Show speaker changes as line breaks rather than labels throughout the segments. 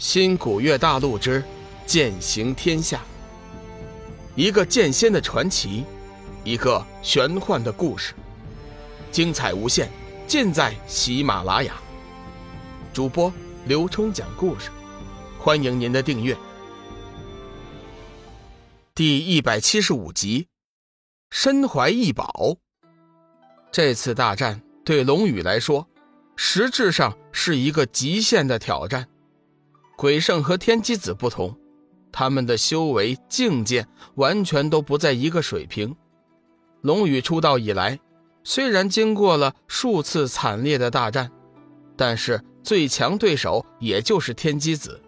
新古月大陆之剑行天下，一个剑仙的传奇，一个玄幻的故事，精彩无限，尽在喜马拉雅。主播刘冲讲故事，欢迎您的订阅。第一百七十五集，身怀异宝。这次大战对龙宇来说，实质上是一个极限的挑战。鬼圣和天机子不同，他们的修为境界完全都不在一个水平。龙宇出道以来，虽然经过了数次惨烈的大战，但是最强对手也就是天机子。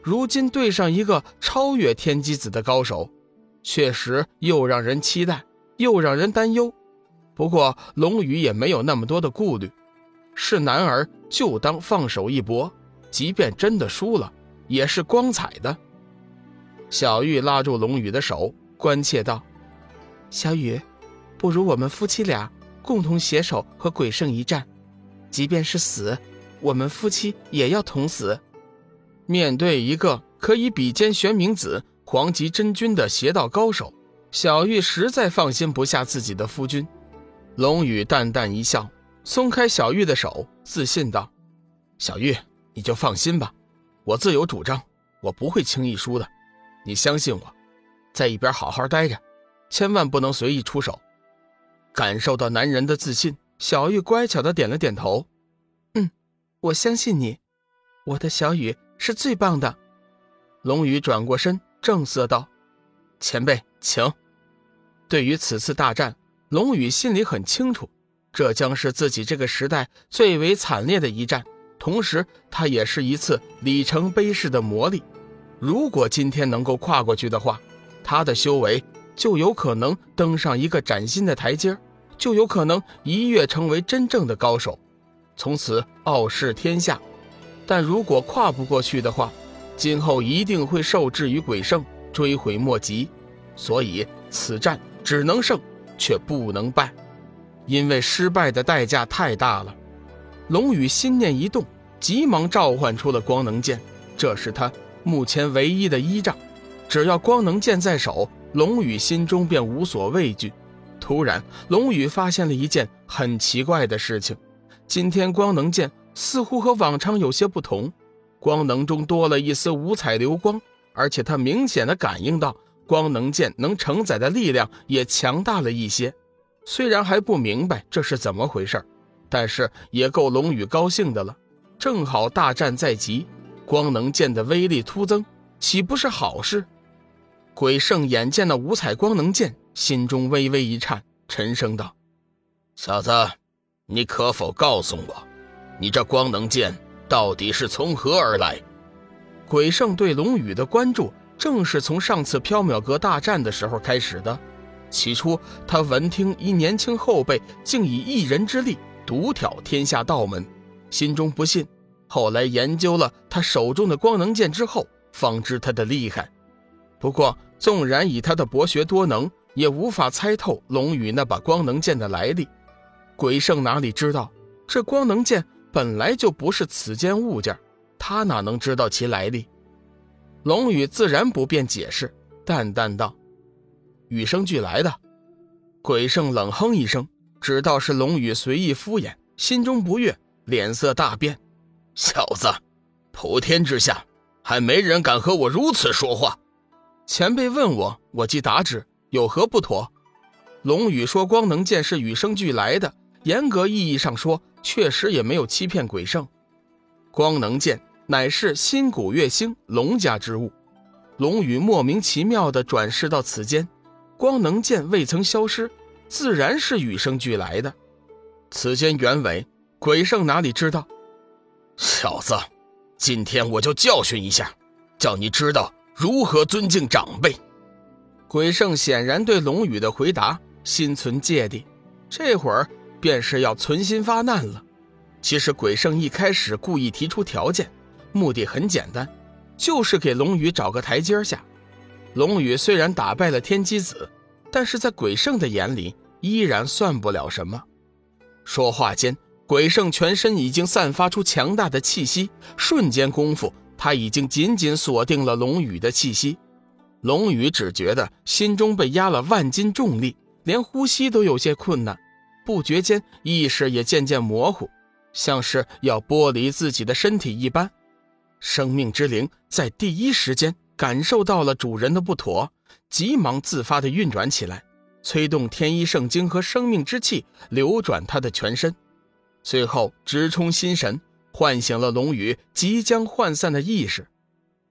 如今对上一个超越天机子的高手，确实又让人期待，又让人担忧。不过龙宇也没有那么多的顾虑，是男儿就当放手一搏。即便真的输了，也是光彩的。小玉拉住龙宇的手，关切道：“
小雨，不如我们夫妻俩共同携手和鬼圣一战，即便是死，我们夫妻也要同死。”
面对一个可以比肩玄冥子、黄极真君的邪道高手，小玉实在放心不下自己的夫君。龙宇淡淡一笑，松开小玉的手，自信道：“小玉。”你就放心吧，我自有主张，我不会轻易输的。你相信我，在一边好好待着，千万不能随意出手。感受到男人的自信，小玉乖巧的点了点头。
嗯，我相信你，我的小雨是最棒的。
龙宇转过身，正色道：“前辈，请。”对于此次大战，龙宇心里很清楚，这将是自己这个时代最为惨烈的一战。同时，它也是一次里程碑式的磨砺。如果今天能够跨过去的话，他的修为就有可能登上一个崭新的台阶，就有可能一跃成为真正的高手，从此傲视天下。但如果跨不过去的话，今后一定会受制于鬼圣，追悔莫及。所以，此战只能胜，却不能败，因为失败的代价太大了。龙宇心念一动，急忙召唤出了光能剑，这是他目前唯一的依仗。只要光能剑在手，龙宇心中便无所畏惧。突然，龙宇发现了一件很奇怪的事情：今天光能剑似乎和往常有些不同，光能中多了一丝五彩流光，而且他明显的感应到光能剑能承载的力量也强大了一些。虽然还不明白这是怎么回事但是也够龙宇高兴的了，正好大战在即，光能剑的威力突增，岂不是好事？鬼圣眼见那五彩光能剑，心中微微一颤，沉声道：“
小子，你可否告诉我，你这光能剑到底是从何而来？”
鬼圣对龙宇的关注，正是从上次缥缈阁大战的时候开始的。起初，他闻听一年轻后辈竟以一人之力。独挑天下道门，心中不信。后来研究了他手中的光能剑之后，方知他的厉害。不过，纵然以他的博学多能，也无法猜透龙宇那把光能剑的来历。鬼圣哪里知道，这光能剑本来就不是此间物件，他哪能知道其来历？龙宇自然不便解释，淡淡道：“与生俱来的。”鬼圣冷哼一声。知道是龙宇随意敷衍，心中不悦，脸色大变。
小子，普天之下还没人敢和我如此说话。
前辈问我，我即答之，有何不妥？龙宇说光能剑是与生俱来的，严格意义上说，确实也没有欺骗鬼圣。光能剑乃是新古月星龙家之物，龙宇莫名其妙地转世到此间，光能剑未曾消失。自然是与生俱来的，此间原委，鬼圣哪里知道？
小子，今天我就教训一下，叫你知道如何尊敬长辈。
鬼圣显然对龙宇的回答心存芥蒂，这会儿便是要存心发难了。其实鬼圣一开始故意提出条件，目的很简单，就是给龙宇找个台阶下。龙宇虽然打败了天机子。但是在鬼圣的眼里，依然算不了什么。说话间，鬼圣全身已经散发出强大的气息，瞬间功夫，他已经紧紧锁定了龙宇的气息。龙宇只觉得心中被压了万斤重力，连呼吸都有些困难，不觉间意识也渐渐模糊，像是要剥离自己的身体一般。生命之灵在第一时间感受到了主人的不妥，急忙自发的运转起来，催动天一圣经和生命之气流转他的全身，最后直冲心神，唤醒了龙宇即将涣散的意识。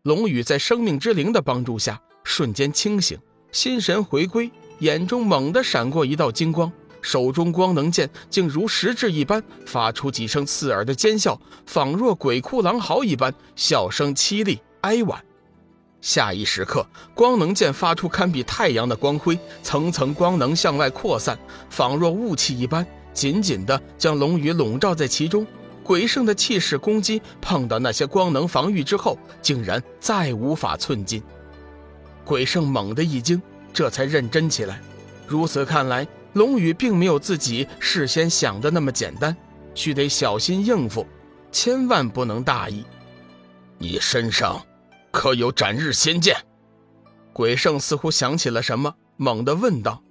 龙宇在生命之灵的帮助下。瞬间清醒，心神回归，眼中猛地闪过一道金光，手中光能剑竟如实质一般，发出几声刺耳的尖笑，仿若鬼哭狼嚎一般，笑声凄厉哀婉。下一时刻，光能剑发出堪比太阳的光辉，层层光能向外扩散，仿若雾气一般，紧紧地将龙宇笼罩在其中。鬼圣的气势攻击碰到那些光能防御之后，竟然再无法寸进。鬼圣猛地一惊，这才认真起来。如此看来，龙宇并没有自己事先想的那么简单，须得小心应付，千万不能大意。
你身上可有斩日仙剑？
鬼圣似乎想起了什么，猛地问道：“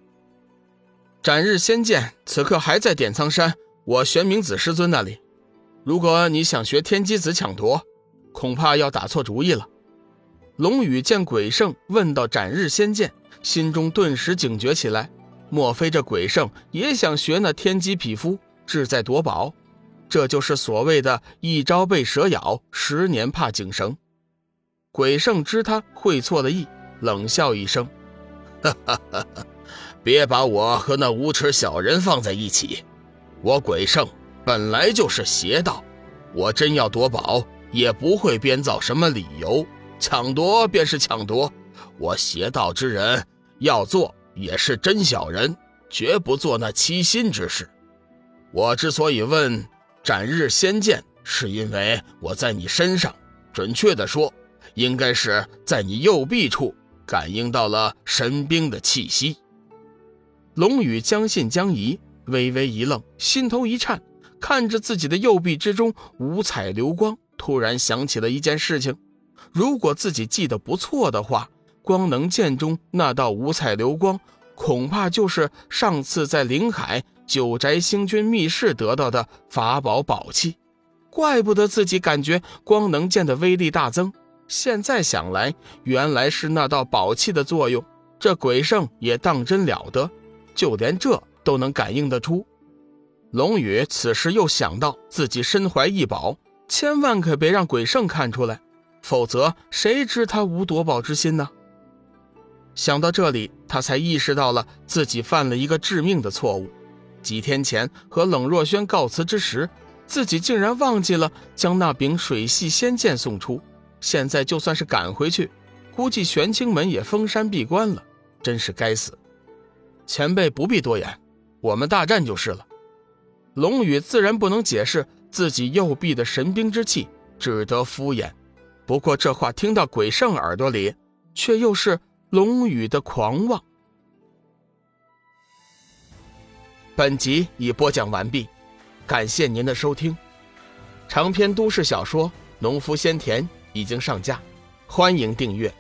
斩日仙剑此刻还在点苍山我玄冥子师尊那里。如果你想学天机子抢夺，恐怕要打错主意了。”龙宇见鬼圣问到斩日仙剑，心中顿时警觉起来。莫非这鬼圣也想学那天机匹夫，志在夺宝？这就是所谓的一朝被蛇咬，十年怕井绳。鬼圣知他会错了意，冷笑一声：“
哈哈哈哈别把我和那无耻小人放在一起。我鬼圣本来就是邪道，我真要夺宝，也不会编造什么理由。”抢夺便是抢夺，我邪道之人要做也是真小人，绝不做那欺心之事。我之所以问斩日仙剑，是因为我在你身上，准确的说，应该是在你右臂处感应到了神兵的气息。
龙宇将信将疑，微微一愣，心头一颤，看着自己的右臂之中五彩流光，突然想起了一件事情。如果自己记得不错的话，光能剑中那道五彩流光，恐怕就是上次在灵海九宅星君密室得到的法宝宝器。怪不得自己感觉光能剑的威力大增。现在想来，原来是那道宝器的作用。这鬼圣也当真了得，就连这都能感应得出。龙宇此时又想到自己身怀异宝，千万可别让鬼圣看出来。否则，谁知他无夺宝之心呢？想到这里，他才意识到了自己犯了一个致命的错误。几天前和冷若萱告辞之时，自己竟然忘记了将那柄水系仙剑送出。现在就算是赶回去，估计玄清门也封山闭关了。真是该死！前辈不必多言，我们大战就是了。龙宇自然不能解释自己右臂的神兵之气，只得敷衍。不过这话听到鬼圣耳朵里，却又是龙宇的狂妄。本集已播讲完毕，感谢您的收听。长篇都市小说《农夫先田》已经上架，欢迎订阅。